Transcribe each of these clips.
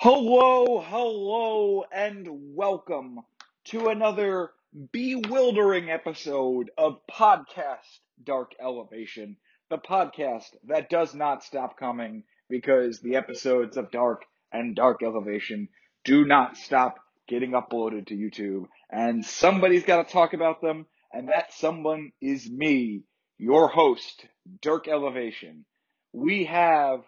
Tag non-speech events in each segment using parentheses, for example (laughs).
Hello, hello, and welcome to another bewildering episode of Podcast Dark Elevation, the podcast that does not stop coming because the episodes of Dark and Dark Elevation do not stop getting uploaded to YouTube, and somebody's got to talk about them, and that someone is me, your host, Dirk Elevation. We have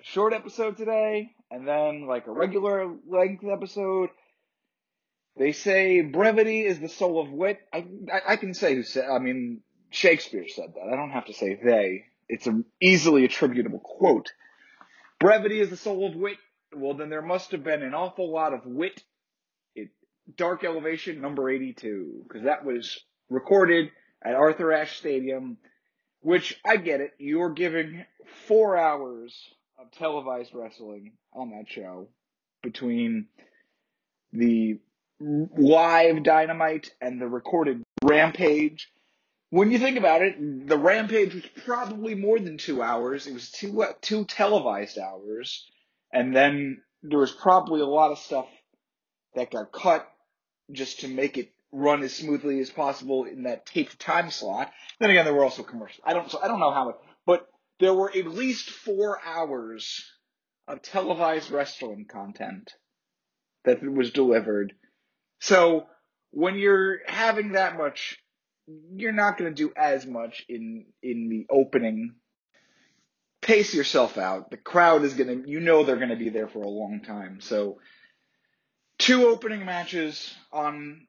a short episode today, and then like a regular length episode. They say brevity is the soul of wit. I, I, I can say who said. I mean, Shakespeare said that. I don't have to say they. It's an easily attributable quote. Brevity is the soul of wit. Well, then there must have been an awful lot of wit. It, Dark Elevation number 82, because that was recorded at Arthur Ashe Stadium, which I get it. You're giving four hours of televised wrestling on that show between the live dynamite and the recorded rampage. When you think about it, the rampage was probably more than two hours. It was two two televised hours, and then there was probably a lot of stuff that got cut just to make it run as smoothly as possible in that taped time slot. Then again, there were also commercials. I don't so I don't know how it, there were at least four hours of televised wrestling content that was delivered. So when you're having that much, you're not going to do as much in in the opening. Pace yourself out. The crowd is going to, you know, they're going to be there for a long time. So two opening matches on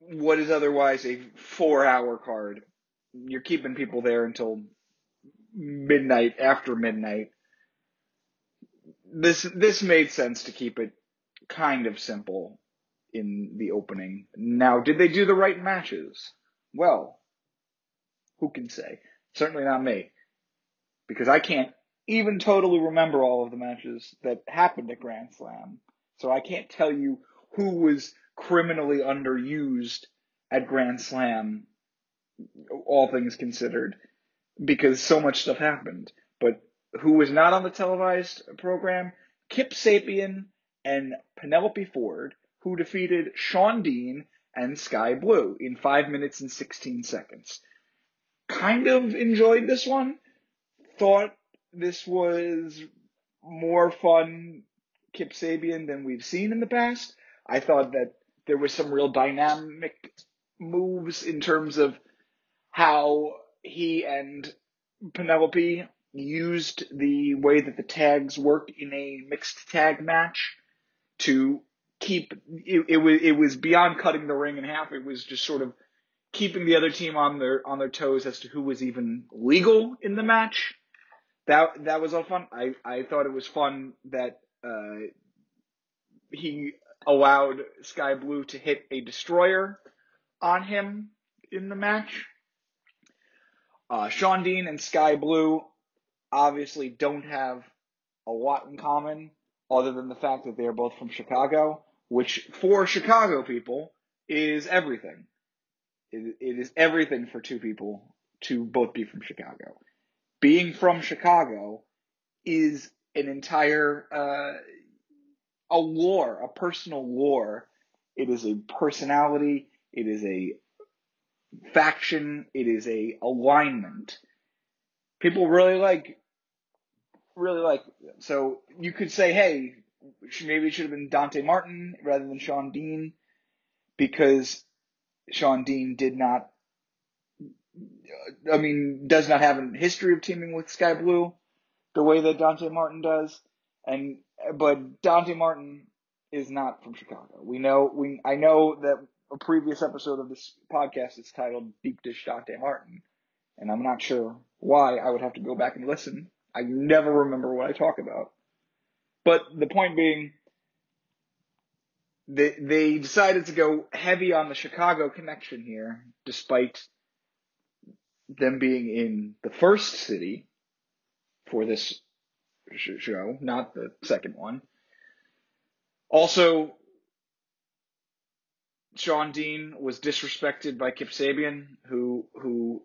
what is otherwise a four hour card. You're keeping people there until midnight after midnight. This this made sense to keep it kind of simple in the opening. Now, did they do the right matches? Well, who can say? Certainly not me. Because I can't even totally remember all of the matches that happened at Grand Slam. So I can't tell you who was criminally underused at Grand Slam, all things considered because so much stuff happened. But who was not on the televised program? Kip Sabian and Penelope Ford, who defeated Shawn Dean and Skye Blue in 5 minutes and 16 seconds. Kind of enjoyed this one. Thought this was more fun Kip Sabian than we've seen in the past. I thought that there was some real dynamic moves in terms of how he and Penelope used the way that the tags worked in a mixed tag match to keep it, it was it was beyond cutting the ring in half. It was just sort of keeping the other team on their on their toes as to who was even legal in the match. That that was all fun. I I thought it was fun that uh, he allowed Skye Blue to hit a destroyer on him in the match. Uh, Shawn Dean and Skye Blue obviously don't have a lot in common other than the fact that they are both from Chicago, which for Chicago people is everything. it, it is everything for two people to both be from Chicago. Being from Chicago is an entire uh, a lore, a personal lore. It is a personality. It is a faction. It is a alignment. People really like, really like. So you could say, hey, maybe it should have been Dante Martin rather than Shawn Dean, because Shawn Dean did not. I mean, does not have a history of teaming with Skye Blue the way that Dante Martin does, and but Dante Martin is not from Chicago. We know we I know that a previous episode of this podcast is titled Deep Dish Dante Martin, and I'm not sure why. I would have to go back and listen. I never remember what I talk about. But the point being, they they decided to go heavy on the Chicago connection here, despite them being in the first city for this show, not the second one. Also, Shawn Dean was disrespected by Kip Sabian, who who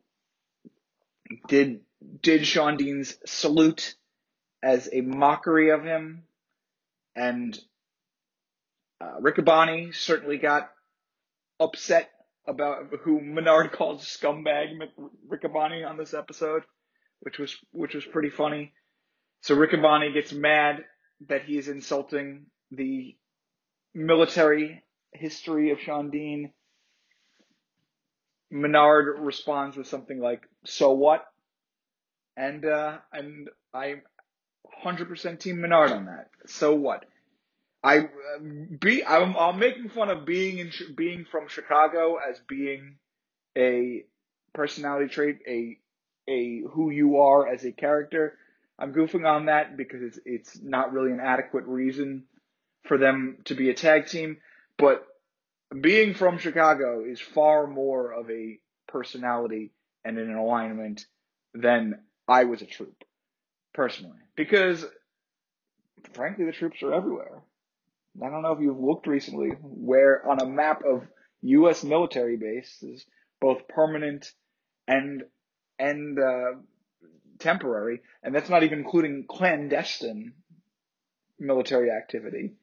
did did Shawn Dean's salute as a mockery of him. and uh, Riccaboni certainly got upset about who Menard calls scumbag Riccaboni on this episode, which was which was pretty funny. So Riccaboni gets mad that he is insulting the military history of Shawn Dean. Menard responds with something like, "So what?" And uh, and I'm 100% Team Menard on that. So what? I be I'm, I'm making fun of being in being from Chicago as being a personality trait, a a who you are as a character. I'm goofing on that because it's it's not really an adequate reason for them to be a tag team, but being from Chicago is far more of a personality and an alignment than I was a troop, personally. Because, frankly, the troops are everywhere. I don't know if you've looked recently where on a map of U.S. military bases, both permanent and and uh, temporary, and that's not even including clandestine military activity.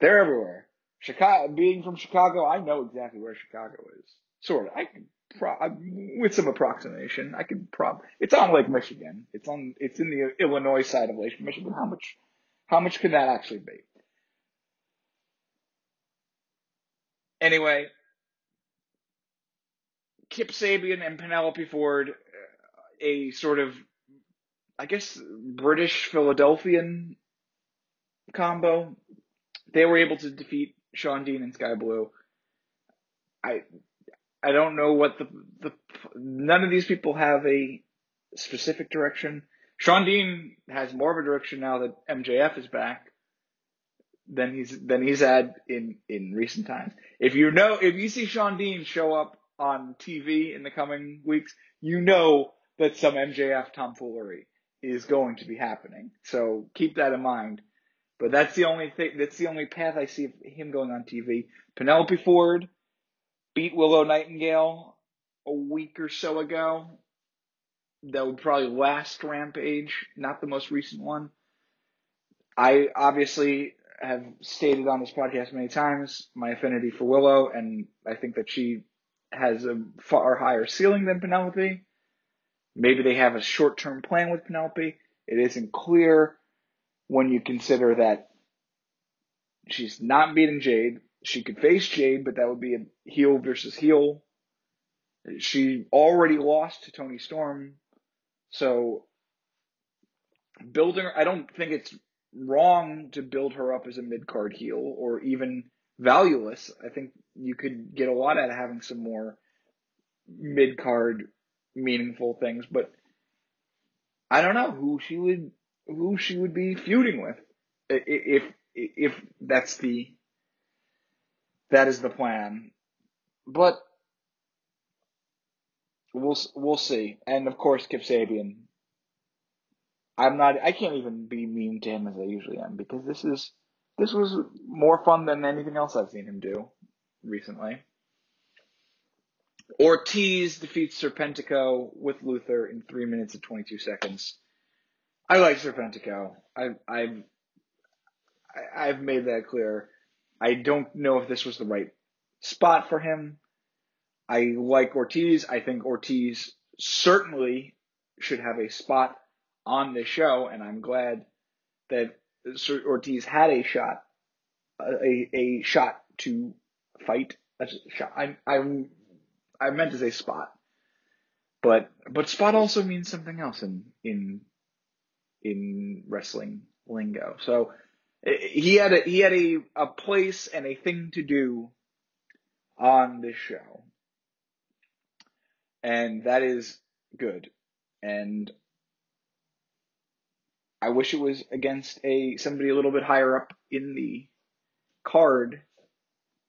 They're everywhere. Chicago, being from Chicago, I know exactly where Chicago is. Sort of. I can pro- with some approximation, I could prob. It's on Lake Michigan. It's on. It's in the Illinois side of Lake Michigan. How much? How much can that actually be? Anyway, Kip Sabian and Penelope Ford, a sort of, I guess, British Philadelphian combo. They were able to defeat Shawn Dean and Skye Blue. I I don't know what the the none of these people have a specific direction. Shawn Dean has more of a direction now that MJF is back than he's than he's had in in recent times. If you know if you see Shawn Dean show up on TV in the coming weeks, you know that some MJF tomfoolery is going to be happening. So keep that in mind. But that's the only thing. That's the only path I see him going on TV. Penelope Ford beat Willow Nightingale a week or so ago. That would probably last Rampage, not the most recent one. I obviously have stated on this podcast many times my affinity for Willow, and I think that she has a far higher ceiling than Penelope. Maybe they have a short term plan with Penelope. It isn't clear when you consider that she's not beating Jade. She could face Jade, but that would be a heel versus heel. She already lost to Toni Storm. So building her, I don't think it's wrong to build her up as a mid card heel or even valueless. I think you could get a lot out of having some more mid card meaningful things, but I don't know who she would who she would be feuding with if if that's the that is the plan. But we'll we'll see. And of course, Kip Sabian I'm not. I can't even be mean to him as I usually am because this is this was more fun than anything else I've seen him do recently. Ortiz defeats Serpentico with Luther in three minutes and twenty two seconds. I like Serpentico. I've I've I've made that clear. I don't know if this was the right spot for him. I like Ortiz. I think Ortiz certainly should have a spot on this show, and I'm glad that Ortiz had a shot, a a shot to fight. A shot. I'm, I'm, I meant to say spot, but but spot also means something else in in in wrestling lingo. So he had a he had a a place and a thing to do on this show, and that is good. And I wish it was against a somebody a little bit higher up in the card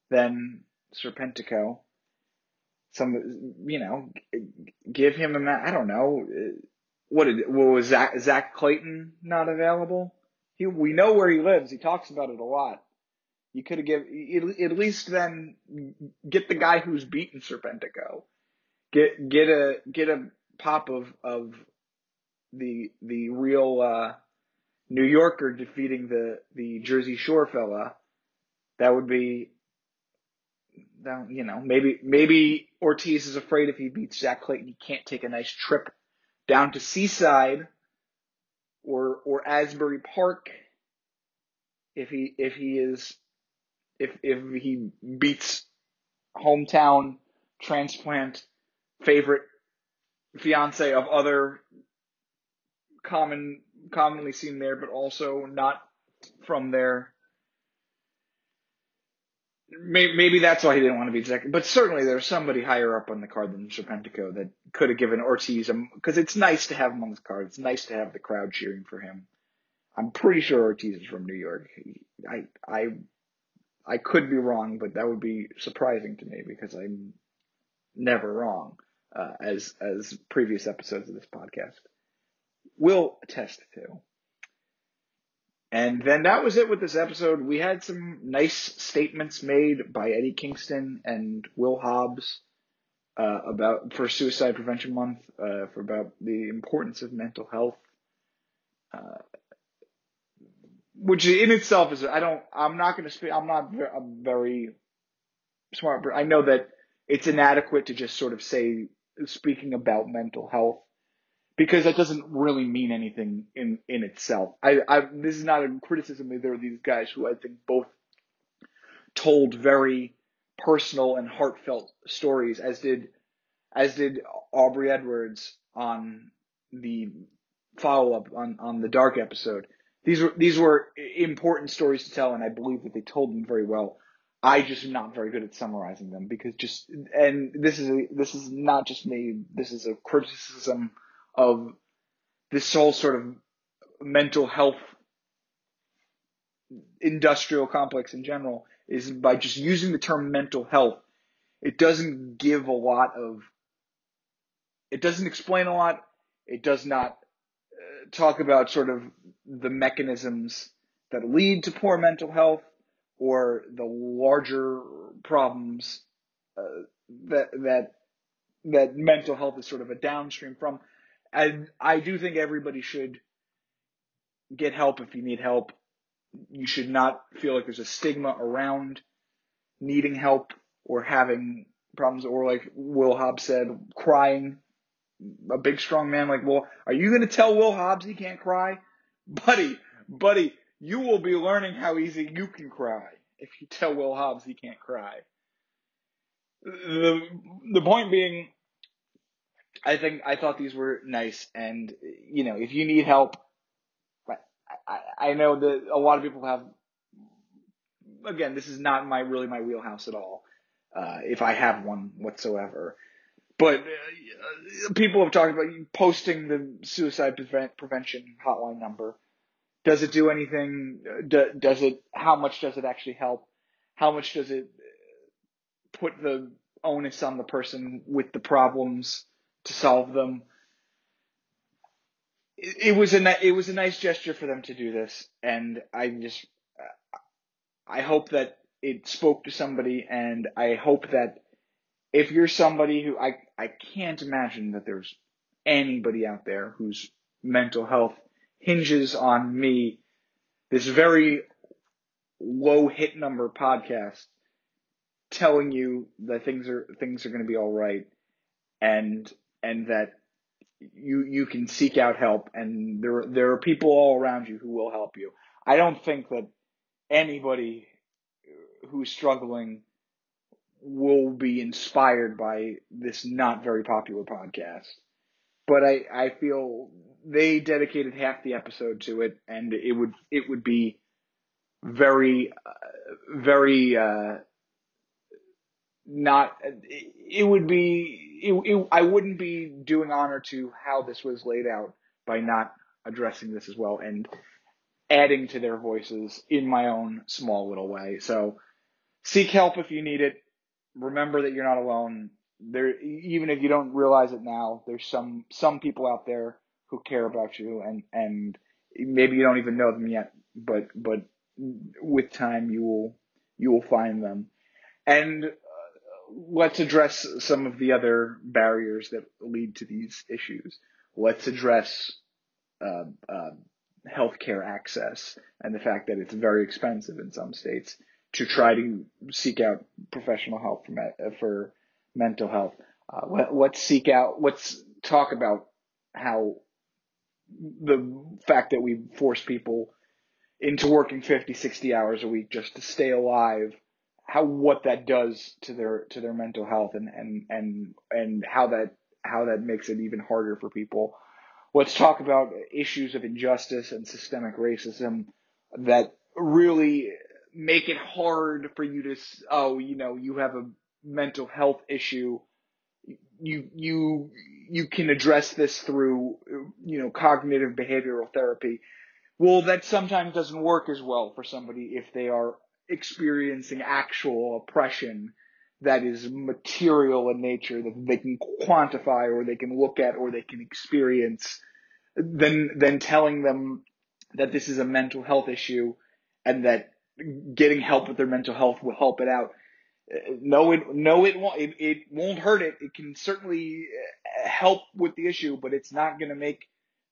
than Serpentico. Some, you know, give him a, I don't know, what did, what was Zack, Zack Clayton not available? He, we know where he lives. He talks about it a lot. You could have given, at least then get the guy who's beaten Serpentico. Get, get a, get a pop of, of the, the real, uh, New Yorker defeating the the Jersey Shore fella, that would be. You know, maybe maybe Ortiz is afraid if he beats Zack Clayton, he can't take a nice trip down to Seaside or or Asbury Park if he if he is if if he beats hometown transplant favorite fiance of other common commonly seen there but also not from there maybe that's why he didn't want to be second. But certainly there's somebody higher up on the card than Serpentico that could have given Ortiz a because it's nice to have him on the card. It's nice to have the crowd cheering for him. I'm pretty sure Ortiz is from New York. I I I could be wrong, but that would be surprising to me because I'm never wrong, uh, as as previous episodes of this podcast will attest to. And then that was it with this episode. We had some nice statements made by Eddie Kingston and Will Hobbs uh, about for Suicide Prevention Month, uh, for about the importance of mental health, uh, which in itself is I don't I'm not going to speak. I'm not a very smart, I know that it's inadequate to just sort of say speaking about mental health because that doesn't really mean anything in in itself. I, I this is not a criticism either of these guys who I think both told very personal and heartfelt stories, as did as did Aubrey Edwards on the follow up on on the dark episode. These were these were important stories to tell, and I believe that they told them very well. I just am not very good at summarizing them because just and this is a, this is not just me. This is a criticism of this whole sort of mental health industrial complex in general is by just using the term mental health. It doesn't give a lot of, it doesn't explain a lot. It does not uh, talk about sort of the mechanisms that lead to poor mental health or the larger problems uh, that that that mental health is sort of a downstream from. And I do think everybody should get help if you need help. You should not feel like there's a stigma around needing help or having problems or like Will Hobbs said, crying. A big strong man like, well, are you going to tell Will Hobbs he can't cry? (laughs) Buddy, buddy, you will be learning how easy you can cry if you tell Will Hobbs he can't cry. The, the point being, I think I thought these were nice, and you know, if you need help, I, I know that a lot of people have. Again, this is not my really my wheelhouse at all. Uh, if I have one whatsoever, but uh, people have talked about posting the suicide prevent, prevention hotline number. Does it do anything? Do, does it? How much does it actually help? How much does it put the onus on the person with the problems? To solve them. It, it was a it was a nice gesture for them to do this, and I just I hope that it spoke to somebody, and I hope that if you're somebody who I I can't imagine that there's anybody out there whose mental health hinges on me, this very low hit number podcast telling you that things are things are going to be all right and and that you you can seek out help and there there are people all around you who will help you. I don't think that anybody who's struggling will be inspired by this not very popular podcast. But I, I feel they dedicated half the episode to it and it would it would be very uh, very uh, not it would be it, it, I wouldn't be doing honor to how this was laid out by not addressing this as well and adding to their voices in my own small little way. So seek help if you need it. Remember that you're not alone. There even if you don't realize it now, there's some some people out there who care about you and and maybe you don't even know them yet, but but with time you will you will find them. And let's address some of the other barriers that lead to these issues. Let's address uh, uh, healthcare access and the fact that it's very expensive in some states to try to seek out professional help for, for mental health. Uh, let, let's seek out, let's talk about how the fact that we force people into working 50, 60 hours a week just to stay alive, how, what that does to their, to their mental health and, and, and, and how that, how that makes it even harder for people. Let's talk about issues of injustice and systemic racism that really make it hard for you to, oh, you know, you have a mental health issue. You, you, you can address this through, you know, cognitive behavioral therapy. Well, that sometimes doesn't work as well for somebody if they are experiencing actual oppression that is material in nature that they can quantify or they can look at or they can experience than then telling them that this is a mental health issue and that getting help with their mental health will help it out. No, it no, it won't. It, it won't hurt it. It can certainly uh, help with the issue, but it's not going to make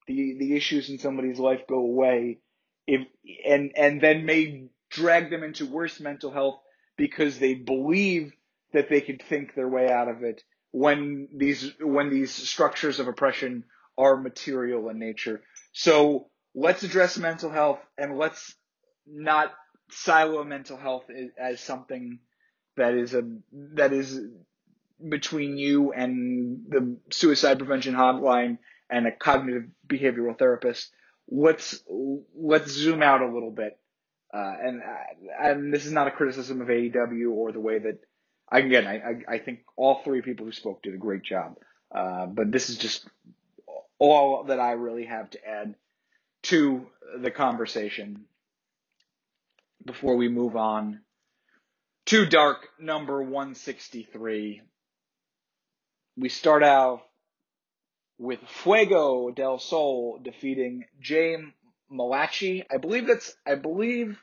the the issues in somebody's life go away. If and and then may drag them into worse mental health because they believe that they could think their way out of it when these when these structures of oppression are material in nature. So let's address mental health and let's not silo mental health as something that is a that is between you and the suicide prevention hotline and a cognitive behavioral therapist. Let's let's zoom out a little bit, uh, and and this is not a criticism of AEW or the way that I again I I, think all three people who spoke did a great job, uh, but this is just all that I really have to add to the conversation before we move on to dark number 163. We start out with Fuego del Sol defeating Jay Malachi. I believe that's, I believe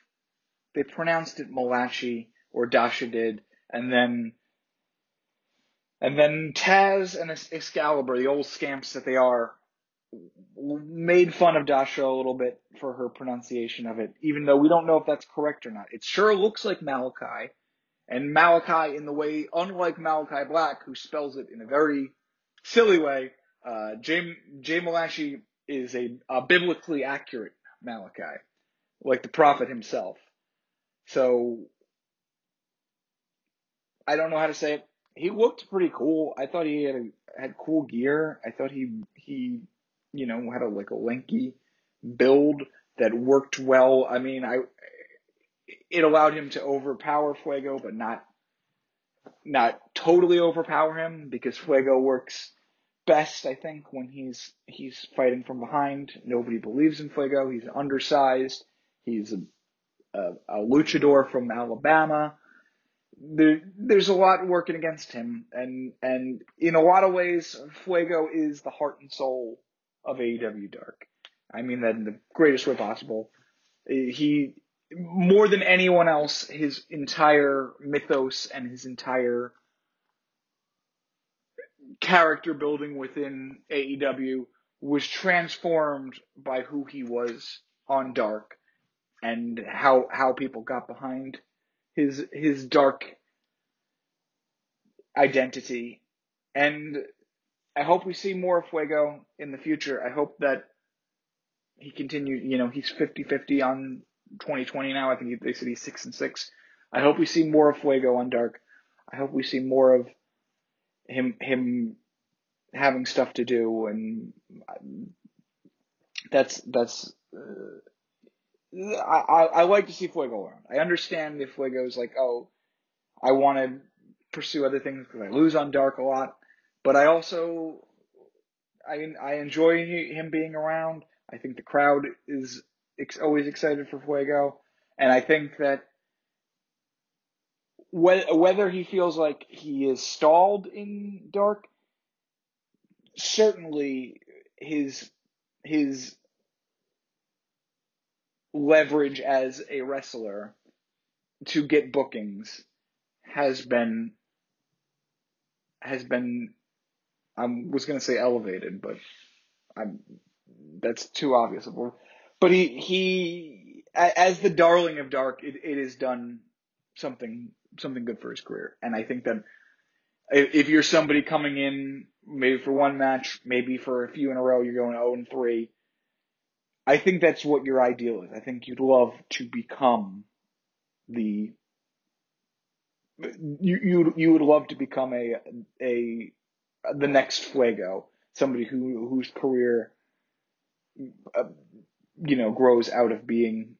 they pronounced it Malachi or Dasha did. And then, and then Taz and Excalibur, the old scamps that they are, made fun of Dasha a little bit for her pronunciation of it, even though we don't know if that's correct or not. It sure looks like Malachi, and Malachi in the way, unlike Malakai Black, who spells it in a very silly way, uh, Jay, Jay Malachi is a, a biblically accurate Malachi, like the prophet himself. So, I don't know how to say it. He looked pretty cool. I thought he had a, had cool gear. I thought he he you know, had a like a lanky build that worked well. I mean, I it allowed him to overpower Fuego, but not not totally overpower him because Fuego works best, I think, when he's he's fighting from behind. Nobody believes in Fuego. He's undersized. He's a, a, a luchador from Alabama. There, there's a lot working against him, and and in a lot of ways, Fuego is the heart and soul of AEW Dark. I mean that in the greatest way possible. He, more than anyone else, his entire mythos and his entire character building within AEW was transformed by who he was on Dark and how how people got behind his his dark identity and I hope we see more of Fuego in the future. I hope that he continues, you know, he's 50-50 on 2020 now. I think they said he's 6 and 6. I hope we see more of Fuego on Dark. I hope we see more of him him having stuff to do and that's that's uh, I, I like to see Fuego around. I understand if Fuego's like, oh, I want to pursue other things because I lose on Dark a lot. But I also I I enjoy him being around. I think the crowd is ex- always excited for Fuego, and I think that whether he feels like he is stalled in Dark, certainly his his leverage as a wrestler to get bookings has been has been I was going to say elevated, but I'm, that's too obvious. but he he as the darling of dark, it, it has done something something good for his career, and I think that if you're somebody coming in maybe for one match, maybe for a few in a row, you're going 0 and 3. I think that's what your ideal is. I think you'd love to become the you you you would love to become a a the next Fuego, somebody who whose career uh, you know grows out of being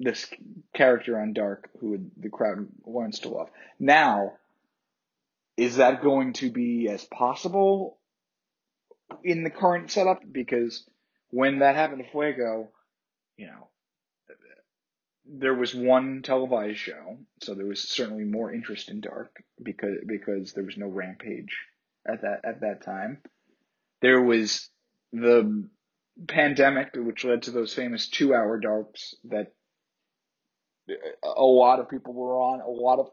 this character on Dark who the crowd wants to love. Now, is that going to be as possible in the current setup? Because when that happened to Fuego, you know, there was one televised show, so there was certainly more interest in Dark because because there was no Rampage at that at that time. There was the pandemic, which led to those famous two-hour darks that a lot of people were on. A lot of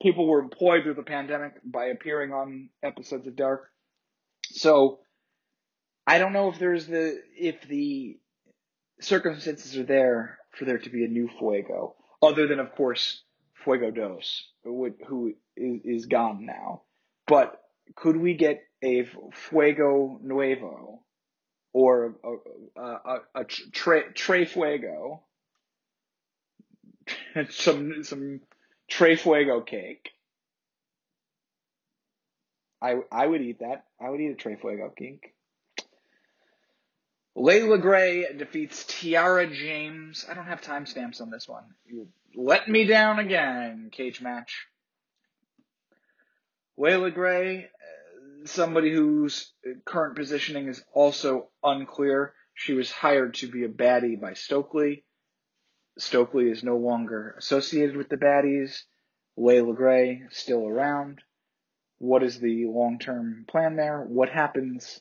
people were employed through the pandemic by appearing on episodes of Dark. So I don't know if there's the if the circumstances are there for there to be a new Fuego, other than of course Fuego Dos, who is gone now. But could we get a Fuego Nuevo or a, a, a, a Tre, Tre Fuego, (laughs) some some Tre Fuego cake? I I would eat that. I would eat a Tre Fuego cake. Leila Grey defeats Tiara James. I don't have timestamps on this one. You let me down again, cage match. Leila Grey, uh, somebody whose current positioning is also unclear. She was hired to be a baddie by Stokely. Stokely is no longer associated with the baddies. Leila Grey still around. What is the long-term plan there? What happens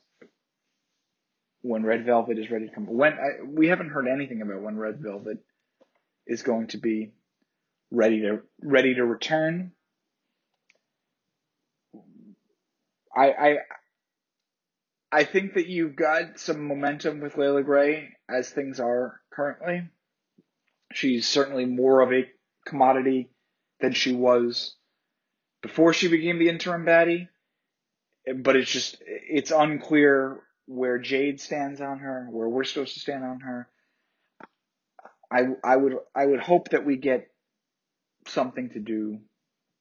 when Red Velvet is ready to come. When I, we haven't heard anything about when Red Velvet is going to be ready to ready to return. I I I think that you've got some momentum with Leila Grey as things are currently. She's certainly more of a commodity than she was before she became the interim baddie. But it's just it's unclear where Jade stands on her, where we're supposed to stand on her. I I would I would hope that we get something to do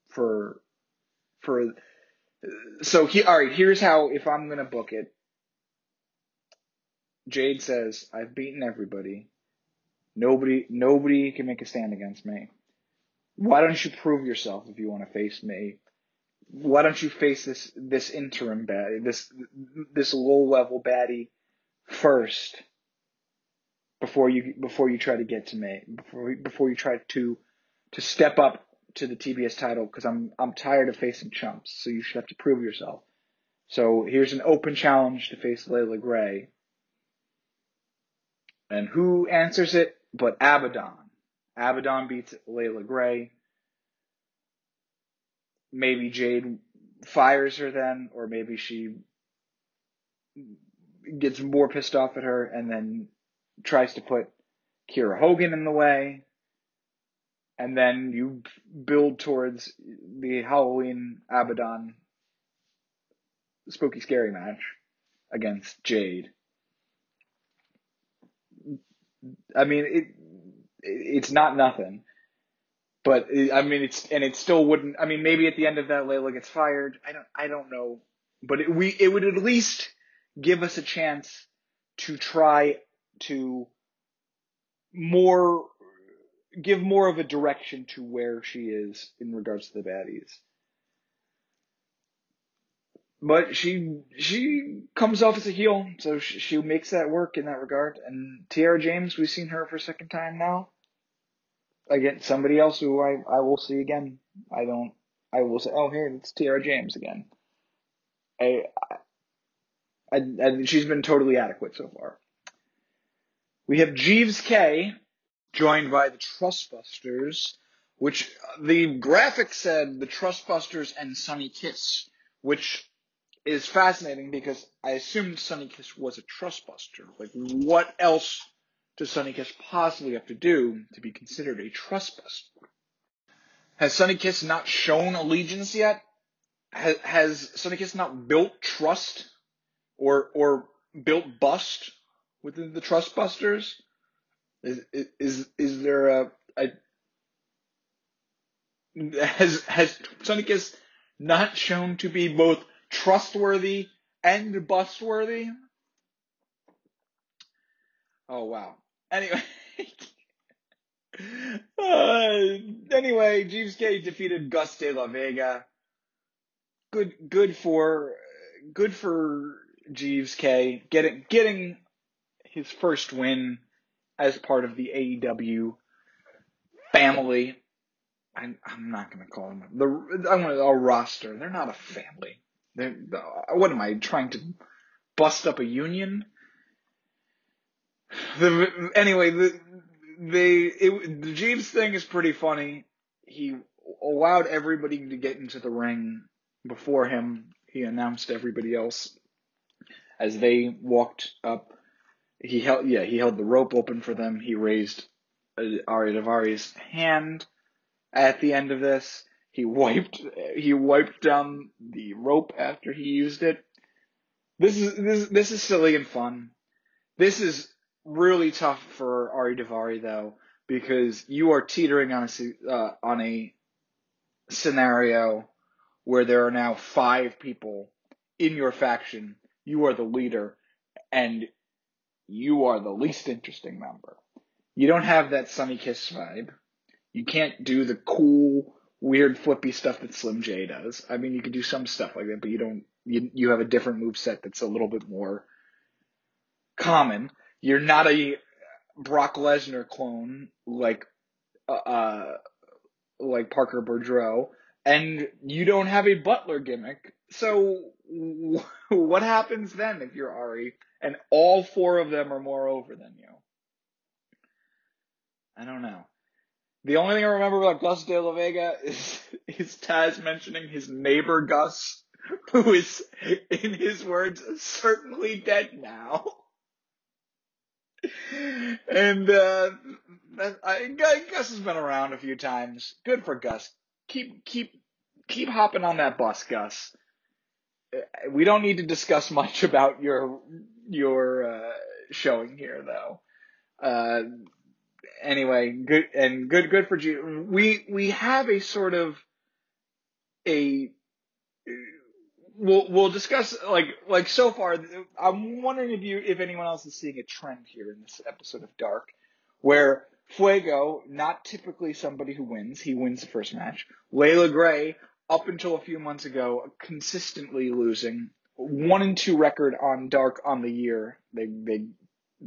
for for so he all right here's how if I'm gonna book it Jade says I've beaten everybody nobody nobody can make a stand against me why don't you prove yourself if you want to face me why don't you face this this interim baddie, this this low level baddie first before you before you try to get to me before before you try to to step up to the TBS title because I'm I'm tired of facing chumps. So you should have to prove yourself. So here's an open challenge to face Leila Grey. And who answers it but Abadon? Abadon beats Leila Grey maybe Jade fires her then, or maybe she gets more pissed off at her and then tries to put Kiera Hogan in the way. And then you build towards the Halloween Abadon spooky scary match against Jade. I mean, it, it's not nothing. But I mean, it's and it still wouldn't. I mean, maybe at the end of that, Leila gets fired. I don't. I don't know. But it, we it would at least give us a chance to try to more give more of a direction to where she is in regards to the baddies. But she she comes off as a heel, so she, she makes that work in that regard. And Tiara James, we've seen her for a second time now again somebody else who I, I will see again. I don't I will say, oh here it's Tiara James again. I, I, I she's been totally adequate so far. We have Jeeves Kay joined by the Trustbusters, which the graphic said the Trustbusters and Sonny Kiss, which is fascinating because I assumed Sonny Kiss was a Trustbuster. Like what else does Sonny Kiss possibly have to do to be considered a trust buster? Has Sonny Kiss not shown allegiance yet? Has, has Sonny Kiss not built trust or or built bust within the trust busters? Is is is there a, a has has Sonny Kiss not shown to be both trustworthy and bustworthy? Oh wow. Anyway. (laughs) uh, anyway, Jeeves Kay defeated Gus De La Vega. Good, good for, good for Jeeves Kay getting getting his first win as part of the AEW family. I'm, I'm not going to call them the I'm gonna, a roster. They're not a family. They're, what am I trying to bust up a union? The anyway, the they it, the Jeeves thing is pretty funny. He allowed everybody to get into the ring before him. He announced everybody else as they walked up. He held yeah he held the rope open for them. He raised uh, Ari Daivari's hand at the end of this. He wiped he wiped down the rope after he used it. This is this this is silly and fun. This is really tough for Ari Daivari though because you are teetering on a uh, on a scenario where there are now five people in your faction. You are the leader, and you are the least interesting member. You don't have that Sonny Kiss vibe. You can't do the cool, weird, flippy stuff that Slim J does. I mean, you can do some stuff like that, but you don't. You you have a different move set that's a little bit more common. You're not a Brock Lesnar clone like uh, uh like Parker Boudreaux, and you don't have a butler gimmick. So (laughs) what happens then if you're Ari and all four of them are more over than you? I don't know. The only thing I remember about Gus De La Vega is, (laughs) is Taz mentioning his neighbor Gus, (laughs) who is, in his words, certainly dead now (laughs) and uh, I, Gus has been around a few times. Good for Gus. Keep keep keep hopping on that bus, Gus. Uh, we don't need to discuss much about your your uh, showing here, though. Uh, anyway, good and good good for you. We we have a sort of a we'll we'll discuss like like so far. I'm wondering if you if anyone else is seeing a trend here in this episode of Dark, where Fuego, not typically somebody who wins, he wins the first match. Leila Grey, up until a few months ago, consistently losing. One and two record on Dark on the year. They they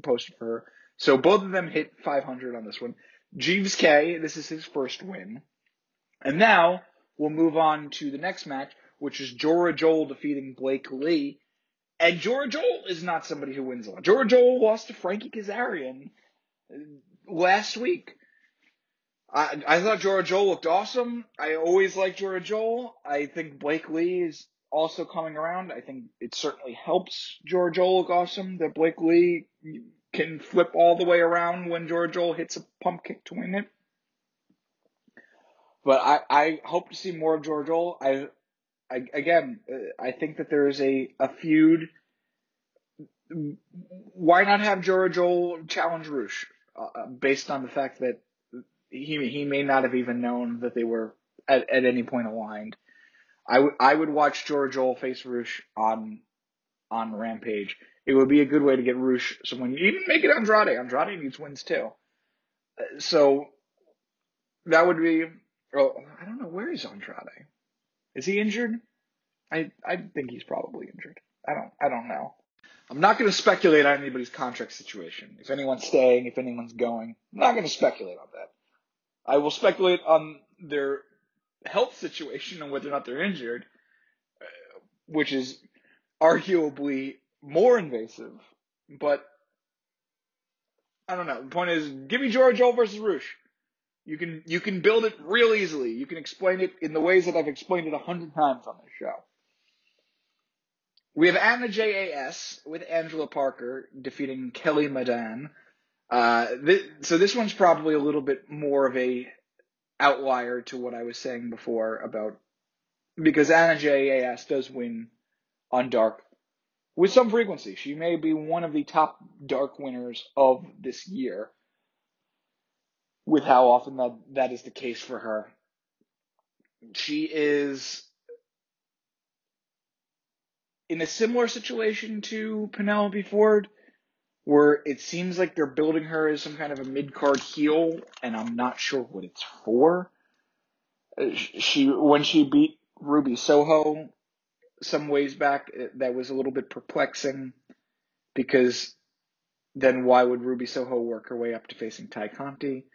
posted for her. So both of them hit 500 on this one. Jeeves Kay, this is his first win. And now we'll move on to the next match, which is Jora Johl defeating Blake Li. And Jora Johl is not somebody who wins a lot. Jora Johl lost to Frankie Kazarian last week. I, I thought Jora Johl looked awesome. I always liked Jora Johl. I think Blake Li is also coming around. I think it certainly helps Jora Johl look awesome that Blake Lee can flip all the way around when Jora Johl hits a pump kick to win it. But I, I hope to see more of Jora Johl. I I, again, I think that there is a, a feud. Why not have Jora Johl challenge Rush, uh, uh, based on the fact that he he may not have even known that they were at, at any point aligned. I would I would watch Jora Johl face Rush on on Rampage. It would be a good way to get Rush someone even make it Andrade. Andrade needs wins too. So that would be. Oh, I don't know where is Andrade. Is he injured? I I think he's probably injured. I don't I don't know. I'm not going to speculate on anybody's contract situation. If anyone's staying, if anyone's going, I'm not going to speculate on that. I will speculate on their health situation and whether or not they're injured, uh, which is arguably more invasive. But I don't know. The point is, give me Johl versus Rush. You can you can build it real easily. You can explain it in the ways that I've explained it a hundred times on this show. We have Anna JAS with Angela Parker defeating Kelly Madan. Uh, th- so this one's probably a little bit more of a outlier to what I was saying before about because Anna JAS does win on dark with some frequency. She may be one of the top dark winners of this year with how often that, that is the case for her. She is in a similar situation to Penelope Ford, where it seems like they're building her as some kind of a mid card heel, and I'm not sure what it's for. Uh, she when she beat Ruby Soho some ways back, that was a little bit perplexing because then why would Ruby Soho work her way up to facing Tay Conti?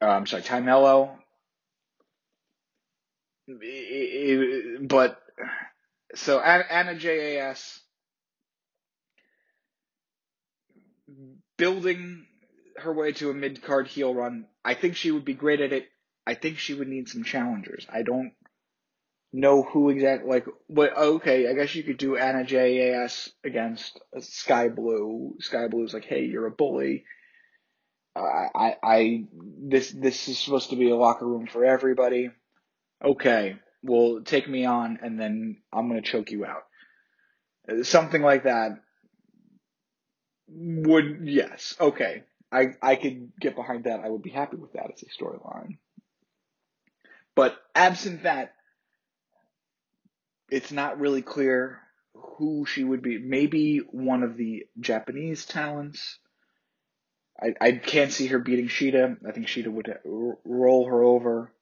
Uh, I'm sorry, Tay Melo. But so Anna JAS building her way to a mid card heel run. I think she would be great at it. I think she would need some challengers. I don't know who exactly like but okay, I guess you could do Anna JAS against Skye Blue. Skye Blue's like, hey, you're a bully. I, I, I, this, this is supposed to be a locker room for everybody. Okay, well, take me on, and then I'm gonna choke you out. Something like that would, yes, okay. I, I could get behind that. I would be happy with that as a storyline. But absent that, it's not really clear who she would be. Maybe one of the Japanese talents. I, I can't see her beating Shida. I think Shida would roll her over,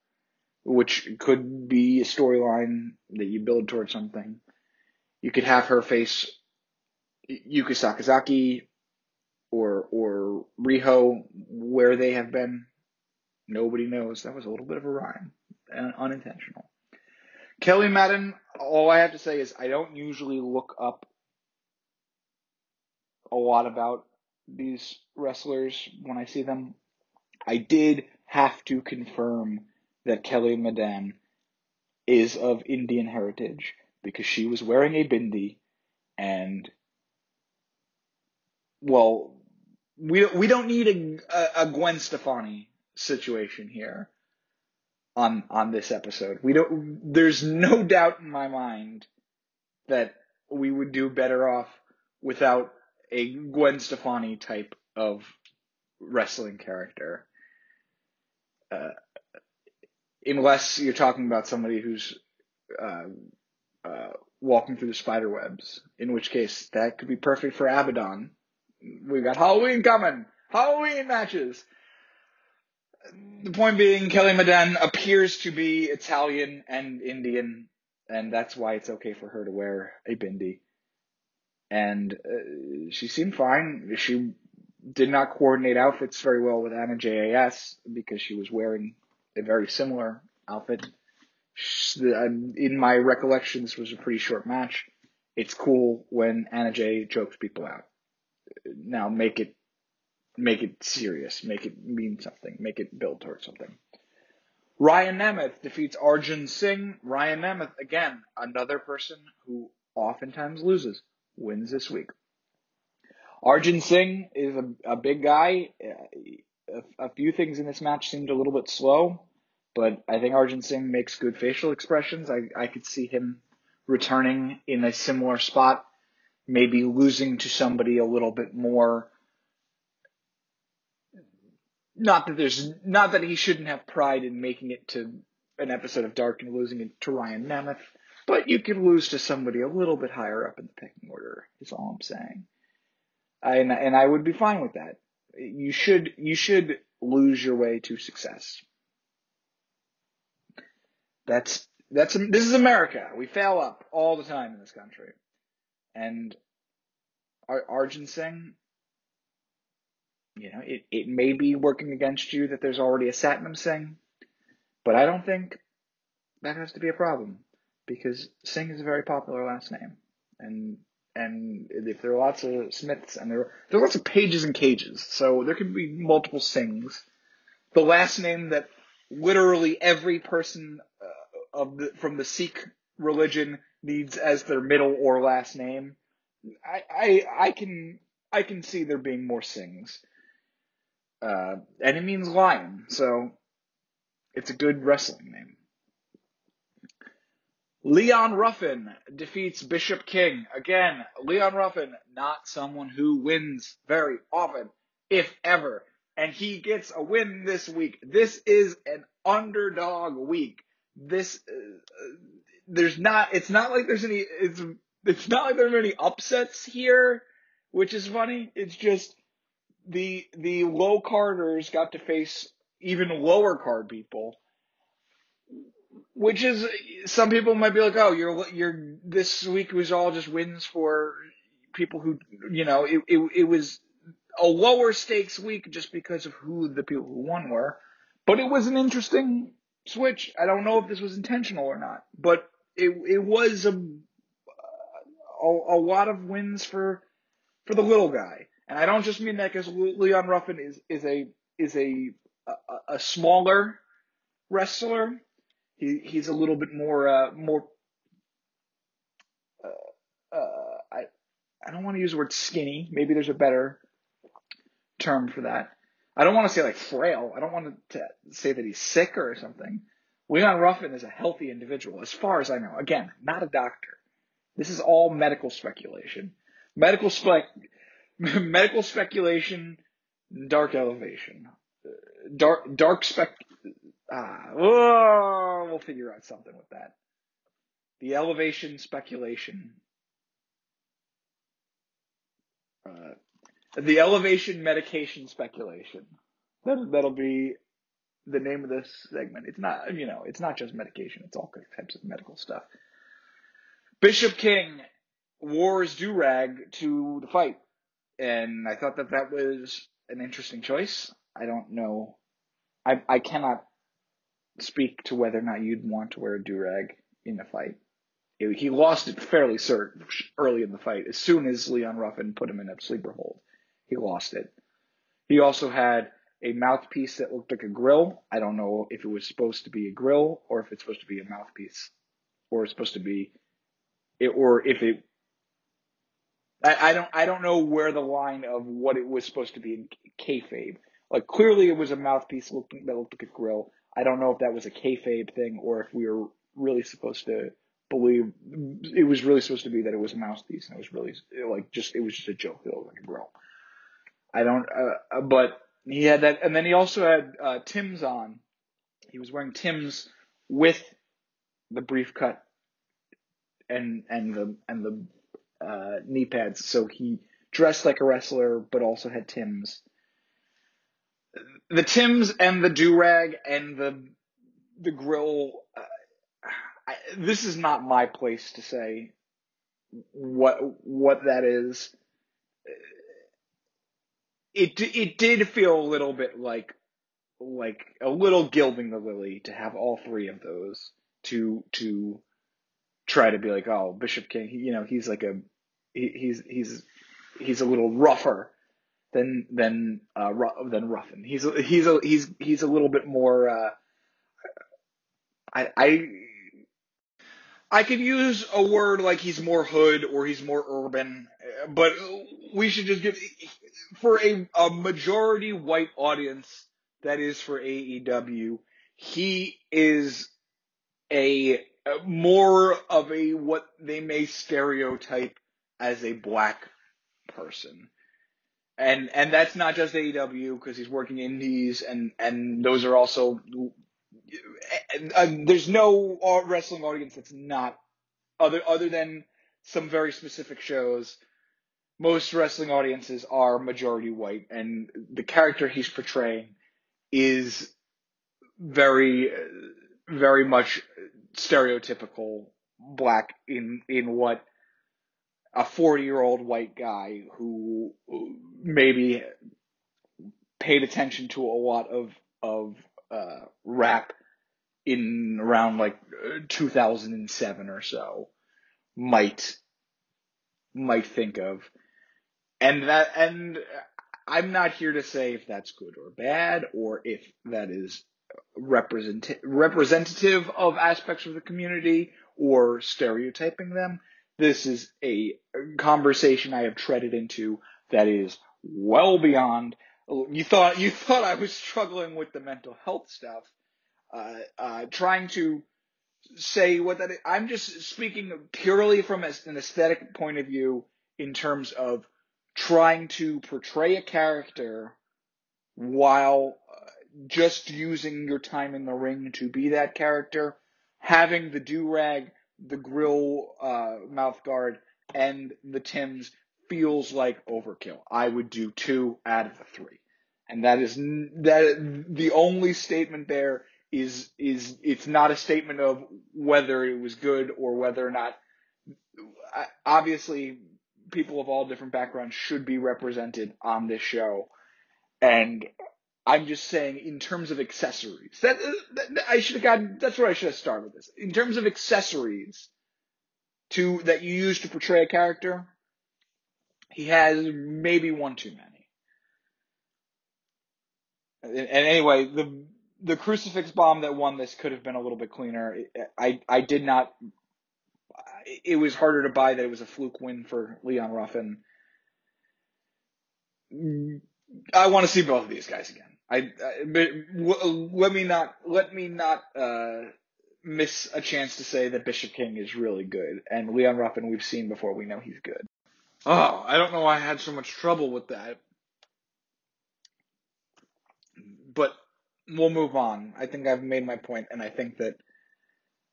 which could be a storyline that you build towards something. You could have her face Yuka Sakazaki or or Riho where they have been. Nobody knows. That was a little bit of a rhyme, unintentional. Kelly Madden, all I have to say is I don't usually look up a lot about these wrestlers when I see them. I did have to confirm that Kelly Madden is of Indian heritage because she was wearing a bindi and well we we don't need a, a Gwen Stefani situation here on on this episode. We don't. There's no doubt in my mind that we would do better off without a Gwen Stefani type of wrestling character. Uh, unless you're talking about somebody who's uh, uh, walking through the spider webs, in which case that could be perfect for Abadon. We've got Halloween coming, Halloween matches the point being, Kelly Madden appears to be Italian and Indian, and that's why it's okay for her to wear a bindi. And uh, she seemed fine. She did not coordinate outfits very well with Anna JAS because she was wearing a very similar outfit. In my recollection, this was a pretty short match. It's cool when Anna J chokes people out. Now make it make it serious, make it mean something, make it build towards something. Ryan Nemeth defeats Arjun Singh. Ryan Nemeth, again, another person who oftentimes loses, wins this week. Arjun Singh is a, a big guy. A, a, few things in this match seemed a little bit slow, but I think Arjun Singh makes good facial expressions. I, I could see him returning in a similar spot, maybe losing to somebody a little bit more not that there's not that he shouldn't have pride in making it to an episode of Dark and losing it to Ryan Nemeth, but you can lose to somebody a little bit higher up in the pecking order. Is all I'm saying. And and I would be fine with that. You should you should lose your way to success. That's that's this is America. We fail up all the time in this country, and Arjun Singh you know, it, it may be working against you that there's already a Satnam Singh, but I don't think that has to be a problem because Singh is a very popular last name. And and if there are lots of Smiths and there there are lots of pages and cages, so there can be multiple Singhs. The last name that literally every person uh, of the, from the Sikh religion needs as their middle or last name. I, I I can I can see there being more Singhs. Uh, and it means lion, so it's a good wrestling name. Leon Ruffin defeats Bishop King. Again, Leon Ruffin, not someone who wins very often, if ever. And he gets a win this week. This is an underdog week. This, uh, there's not, it's not like there's any, it's, it's not like there are any upsets here, which is funny. It's just the, the low carders got to face even lower card people which is some people might be like, oh, you're you're this week was all just wins for people who you know it it, it was a lower stakes week just because of who the people who won were, but it was an interesting switch. I don't know if this was intentional or not, but it it was a a, a lot of wins for for the little guy, and I don't just mean that because Leon Ruffin is is a is a a, a smaller wrestler he he's a little bit more uh, more. Uh, uh, I I don't want to use the word skinny. Maybe there's a better term for that. I don't want to say like frail. I don't want to say that he's sick or something. Leon Ruffin is a healthy individual, as far as I know. Again, not a doctor. This is all medical speculation. Medical spec, (laughs) medical speculation, dark elevation, dark dark spec, Ah, oh, we'll figure out something with that. The elevation speculation. Uh, the elevation medication speculation. That, that'll be the name of this segment. It's not, you know, it's not just medication. It's all types of medical stuff. Bishop King wore his do-rag to the fight. And I thought that that was an interesting choice. I don't know. I, I cannot speak to whether or not you'd want to wear a do-rag in a fight. He lost it fairly cert early in the fight. As soon as Leon Ruffin put him in a sleeper hold, he lost it. He also had a mouthpiece that looked like a grill. I don't know if it was supposed to be a grill or if it's supposed to be a mouthpiece, or it's supposed to be, it, or if it. I, I don't. I don't know where the line of what it was supposed to be in kayfabe. Like clearly, it was a mouthpiece looking that looked like a grill. I don't know if that was a kayfabe thing or if we were really supposed to believe it was really supposed to be that it was a mouthpiece and it was really like just it was just a joke. It looked like a grill. I don't, uh, uh, but he had that, and then he also had uh, Tims on. He was wearing Tims with the brief cut and and the and the uh, knee pads. So he dressed like a wrestler, but also had Tims the Tims and the do rag and the the grill. Uh, I, this is not my place to say what what that is. It it did feel a little bit like like a little gilding the lily to have all three of those to to try to be like oh Bishop King you know he's like a he, he's he's he's a little rougher than than uh, than Ruffin. He's a, he's a he's he's a little bit more. Uh, I I I could use a word like he's more hood or he's more urban, but we should just give for a a majority white audience that is for AEW. He is a more of a what they may stereotype as a black person and and that's not just AEW because he's working indies and and those are also uh, there's no wrestling audience that's not other other than some very specific shows. Most wrestling audiences are majority white, and the character he's portraying is very, very much stereotypical black in in what a 40 year old white guy who maybe paid attention to a lot of of uh, rap in around like 2007 or so might might think of. And that and I'm not here to say if that's good or bad or if that is represent representative of aspects of the community or stereotyping them this is a conversation I have treaded into that is well beyond. You thought you (laughs) thought I was struggling with the mental health stuff, uh, uh, trying to say what that. Is. I'm just speaking purely from an aesthetic point of view in terms of trying to portray a character while just using your time in the ring to be that character, having the do rag, the grill uh, mouth guard, and the Tims feels like overkill. I would do two out of the three, and that is that the only statement there is is it's not a statement of whether it was good or whether or not. Obviously, people of all different backgrounds should be represented on this show. And I'm just saying, in terms of accessories, that, uh, that I should have gotten. That's where I should have started with this. In terms of accessories to that you use to portray a character, he has maybe one too many. And anyway, the the crucifix bomb that won this could have been a little bit cleaner. I I did not it was harder to buy that it was a fluke win for Leon Ruffin. Mm, I want to see both of these guys again. I, I let me not let me not uh, miss a chance to say that Bishop King is really good, and Leon Ruffin we've seen before. We know he's good. Oh, I don't know why I had so much trouble with that, but we'll move on. I think I've made my point, and I think that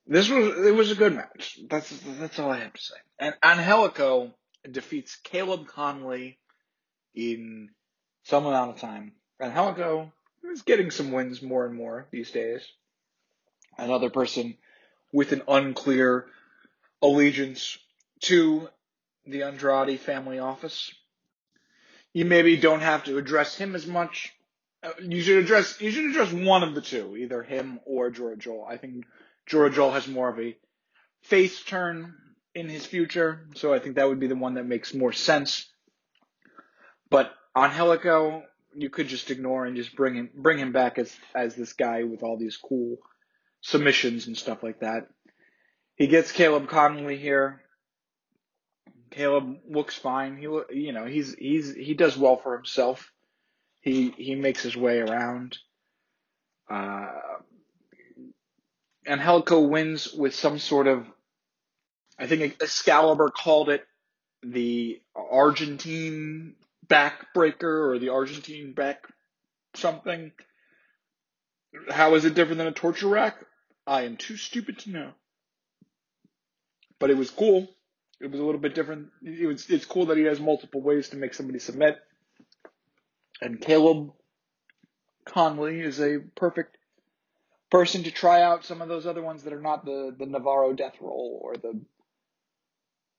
this was it was a good match. That's that's all I have to say. And Angelico defeats Caleb Konley in some amount of time. Angelico is getting some wins more and more these days. Another person with an unclear allegiance to the Andrade family office. You maybe don't have to address him as much. Uh, you should address you should address one of the two, either him or Jora Johl. I think Jora Johl has more of a face turn in his future, so I think that would be the one that makes more sense. But Angelico, you could just ignore and just bring him bring him back as as this guy with all these cool submissions and stuff like that. He gets Caleb Konley here. Caleb looks fine. He you know he's he's he does well for himself. He he makes his way around. Uh, Angelico wins with some sort of, I think Excalibur called it the Argentine backbreaker or the Argentine back something. How is it different than a torture rack? I am too stupid to know. But it was cool. It was a little bit different. It was, it's cool that he has multiple ways to make somebody submit. And Caleb Konley is a perfect person to try out some of those other ones that are not the, the Navarro death roll or the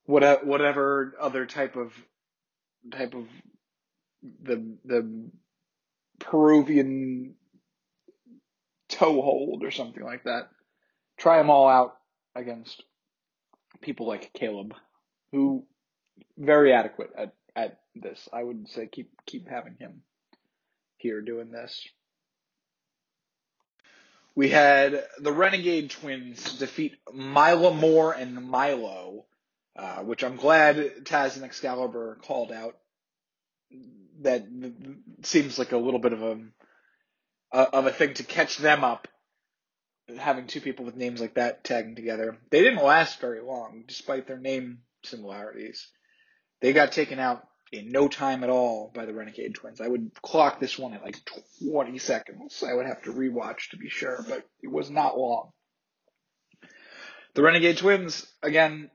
whatever, whatever other type of type of the the Peruvian toe hold or something like that. Try them all out against people like Caleb, who very adequate at, at this. I would say keep keep having him here doing this. We had the Renegade Twins defeat Mila Moore and Milo, uh, which I'm glad Taz and Excalibur called out. That seems like a little bit of a of a thing to catch them up, having two people with names like that tagging together. They didn't last very long, despite their name similarities. They got taken out in no time at all by the Renegade Twins. I would clock this one at like 20 seconds. I would have to rewatch to be sure, but it was not long. The Renegade Twins, again,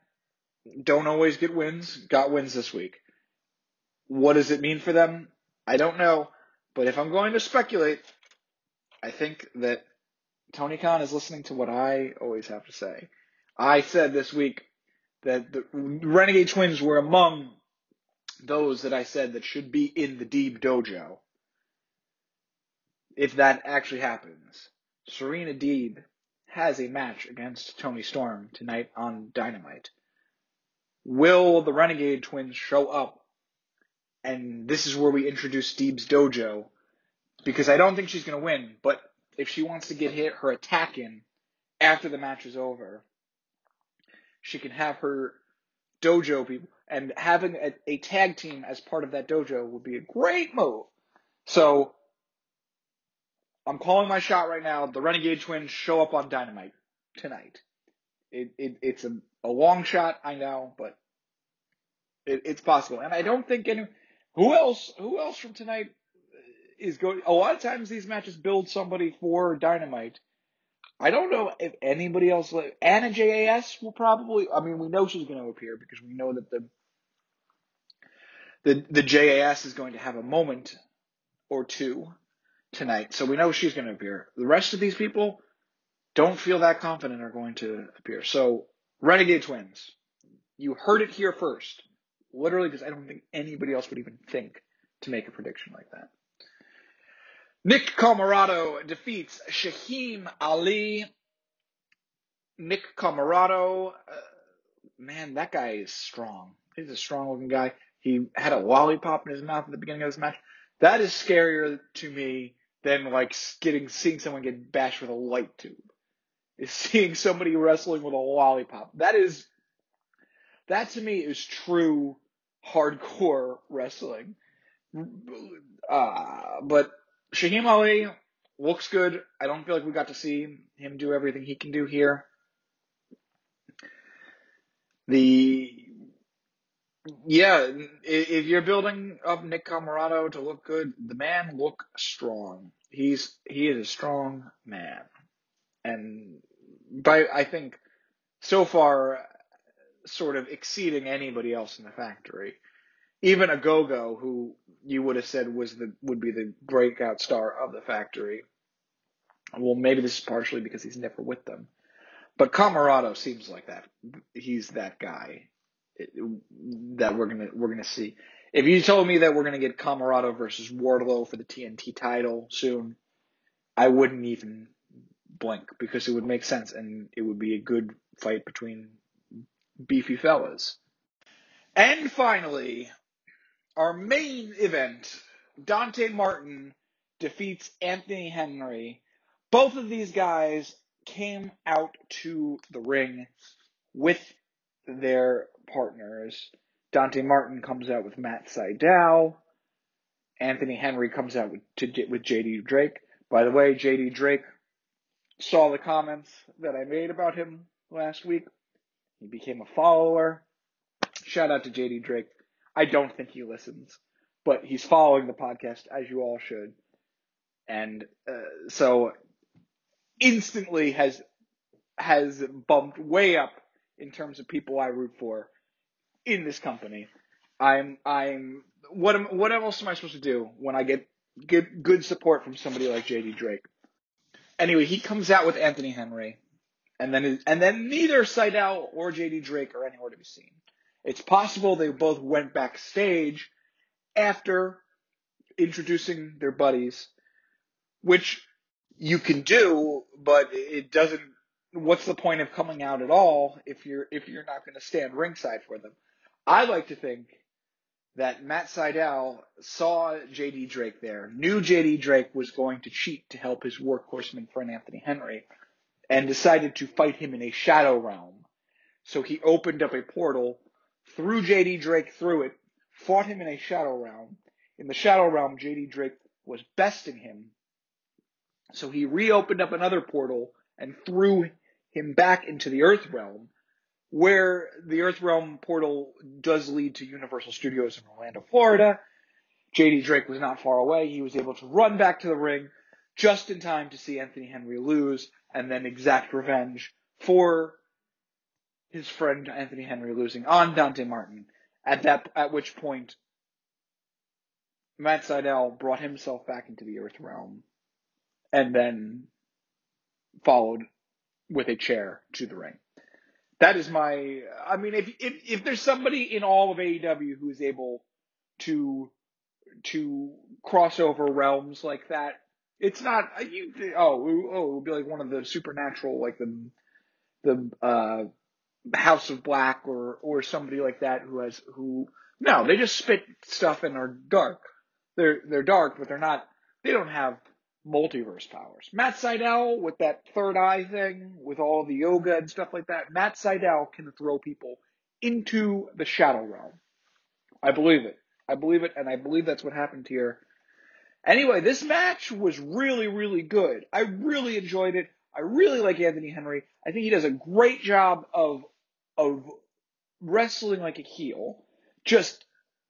don't always get wins, got wins this week. What does it mean for them? I don't know, but if I'm going to speculate, I think that Tony Khan is listening to what I always have to say. I said this week that the Renegade Twins were among those that I said that should be in the Deeb Dojo. If that actually happens, Serena Deeb has a match against Toni Storm tonight on Dynamite. Will the Renegade twins show up? And this is where we introduce Deeb's Dojo. Because I don't think she's going to win, but if she wants to get hit her attack in after the match is over, she can have her dojo people, and having a, a tag team as part of that dojo would be a great move. So I'm calling my shot right now. The Renegade Twins show up on Dynamite tonight. It, it it's a, a long shot, I know, but it, it's possible. And I don't think any who else who else from tonight is going. A lot of times these matches build somebody for Dynamite. I don't know if anybody else. Anna JAS will probably. I mean, we know she's going to appear because we know that the the the JAS is going to have a moment or two tonight, so we know she's going to appear. The rest of these people don't feel that confident are going to appear. So Renegade Twins, you heard it here first. Literally, because I don't think anybody else would even think to make a prediction like that. Nick Comoroto defeats Shaheem Ali. Nick Comoroto, uh, man, that guy is strong. He's a strong looking guy. He had a lollipop in his mouth at the beginning of this match. That is scarier to me than like getting seeing someone get bashed with a light tube. Is (laughs) seeing somebody wrestling with a lollipop. That is that to me is true hardcore wrestling. Uh, but Shaheem Ali looks good. I don't feel like we got to see him do everything he can do here. The yeah, if you're building up Nick Comoroto to look good, the man look strong. He's he is a strong man, and by I think so far, sort of exceeding anybody else in the factory even Ogogo, who you would have said was the would be the breakout star of the factory. Well, maybe this is partially because he's never with them, but Comoroto seems like that. He's that guy that we're gonna we're gonna see. If you told me that we're gonna get Comoroto versus Wardlow for the TNT title soon, I wouldn't even blink because it would make sense and it would be a good fight between beefy fellas. And finally, our main event, Dante Martin defeats Anthony Henry. Both of these guys came out to the ring with their partners. Dante Martin comes out with Matt Sydal. Anthony Henry comes out with, to, with JD Drake. By the way, JD Drake saw the comments that I made about him last week. He became a follower. Shout out to JD Drake. I don't think he listens, but he's following the podcast as you all should, and uh, so instantly has has bumped way up in terms of people I root for in this company. I'm I'm what am what else am I supposed to do when I get good good support from somebody like JD Drake? Anyway, he comes out with Anthony Henry, and then and then neither Sydal or JD Drake are anywhere to be seen. It's possible they both went backstage after introducing their buddies, which you can do, but it doesn't. What's the point of coming out at all if you're if you're not going to stand ringside for them? I like to think that Matt Sydal saw JD Drake there, knew JD Drake was going to cheat to help his workhorseman friend Anthony Henry, and decided to fight him in a shadow realm. So he opened up a portal threw JD Drake through it, fought him in a shadow realm. In the shadow realm, JD Drake was besting him. So he reopened up another portal and threw him back into the Earth realm, where the Earth realm portal does lead to Universal Studios in Orlando, Florida. JD Drake was not far away. He was able to run back to the ring just in time to see Anthony Henry lose and then exact revenge for his friend Anthony Henry losing on Dante Martin. At that, at which point, Matt Sydal brought himself back into the Earth realm, and then followed with a chair to the ring. That is my. I mean, if if if there's somebody in all of AEW who is able to to cross over realms like that, it's not you. Oh, oh, it would be like one of the supernatural, like the the uh, House of Black or or somebody like that who has who no, they just spit stuff and are dark. They're they're dark, but they're not. They don't have multiverse powers. Matt Sydal with that third eye thing, with all the yoga and stuff like that. Matt Sydal can throw people into the shadow realm. I believe it. I believe it, and I believe that's what happened here. Anyway, this match was really, really good. I really enjoyed it. I really like Anthony Henry. I think he does a great job of of wrestling like a heel. Just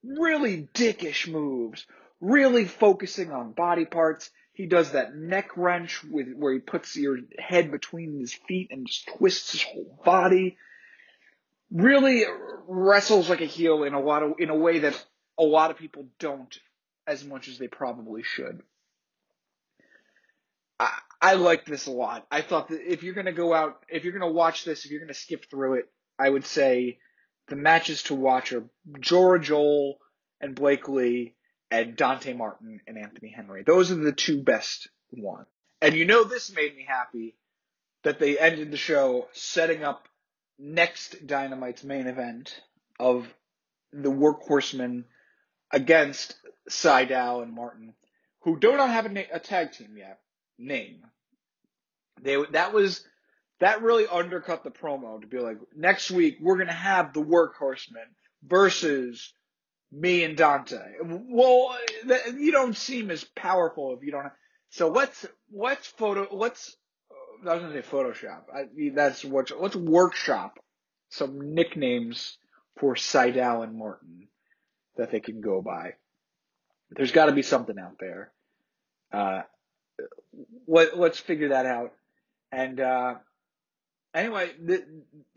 really dickish moves, really focusing on body parts. He does that neck wrench with where he puts your head between his feet and just twists his whole body. Really wrestles like a heel in a lot of in a way that a lot of people don't as much as they probably should. I, I like this a lot. I thought that if you're gonna go out, if you're gonna watch this, if you're gonna skip through it, I would say the matches to watch are Jora Johl and Blake Li and Dante Martin and Anthony Henry. Those are the two best ones. And you know this made me happy that they ended the show setting up next Dynamite's main event of the Workhorsemen against Sydal and Martin, who do not have a, na- a tag team yet. Name. They that was that really undercut the promo to be like, next week we're gonna have the Workhorsemen versus me and Dante. Well, you don't seem as powerful if you don't. Have, so let's let's photo let's I was gonna say Photoshop. I, that's what let's workshop some nicknames for Sydal and Martin that they can go by. There's got to be something out there. Uh, let, let's figure that out. And uh, anyway, th-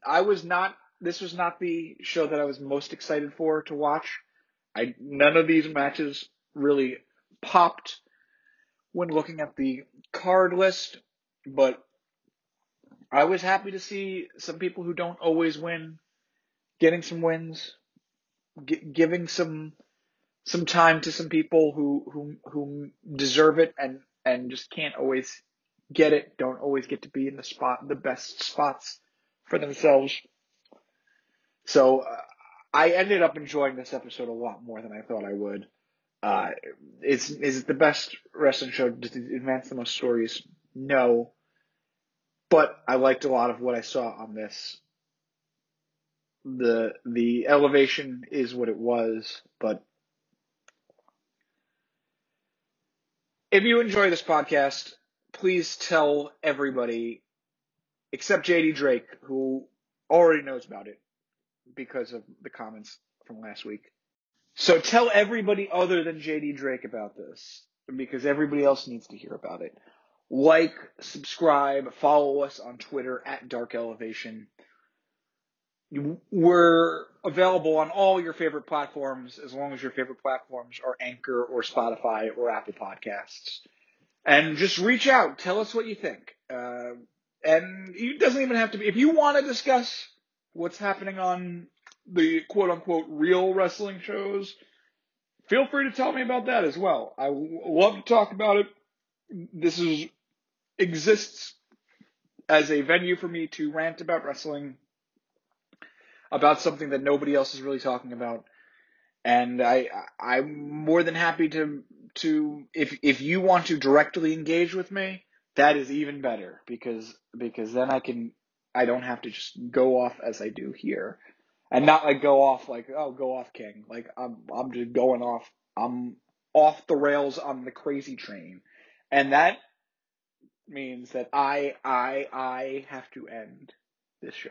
I was not. This was not the show that I was most excited for to watch. I none of these matches really popped when looking at the card list, but I was happy to see some people who don't always win getting some wins, giving some some time to some people who who who deserve it and and just can't always get it, don't always get to be in the spot the best spots for themselves. So uh, I ended up enjoying this episode a lot more than I thought I would. Uh, is is it the best wrestling show? Does it advance the most stories? No. But I liked a lot of what I saw on this. The the elevation is what it was, but If you enjoy this podcast, please tell everybody except JD Drake, who already knows about it because of the comments from last week. So tell everybody other than JD Drake about this because everybody else needs to hear about it. Like, subscribe, follow us on Twitter at Dark Elevation. We're available on all your favorite platforms as long as your favorite platforms are Anchor or Spotify or Apple Podcasts. And just reach out. Tell us what you think. Uh, and it doesn't even have to be, if you want to discuss what's happening on the quote unquote real wrestling shows, feel free to tell me about that as well. I love to talk about it. This is, exists as a venue for me to rant about wrestling about something that nobody else is really talking about. And I, I'm more than happy to, to, if, if you want to directly engage with me, that is even better because, because then I can, I don't have to just go off as I do here and not like go off like, oh, go off king. Like I'm, I'm just going off, I'm off the rails on the crazy train. And that means that I, I, I have to end this show.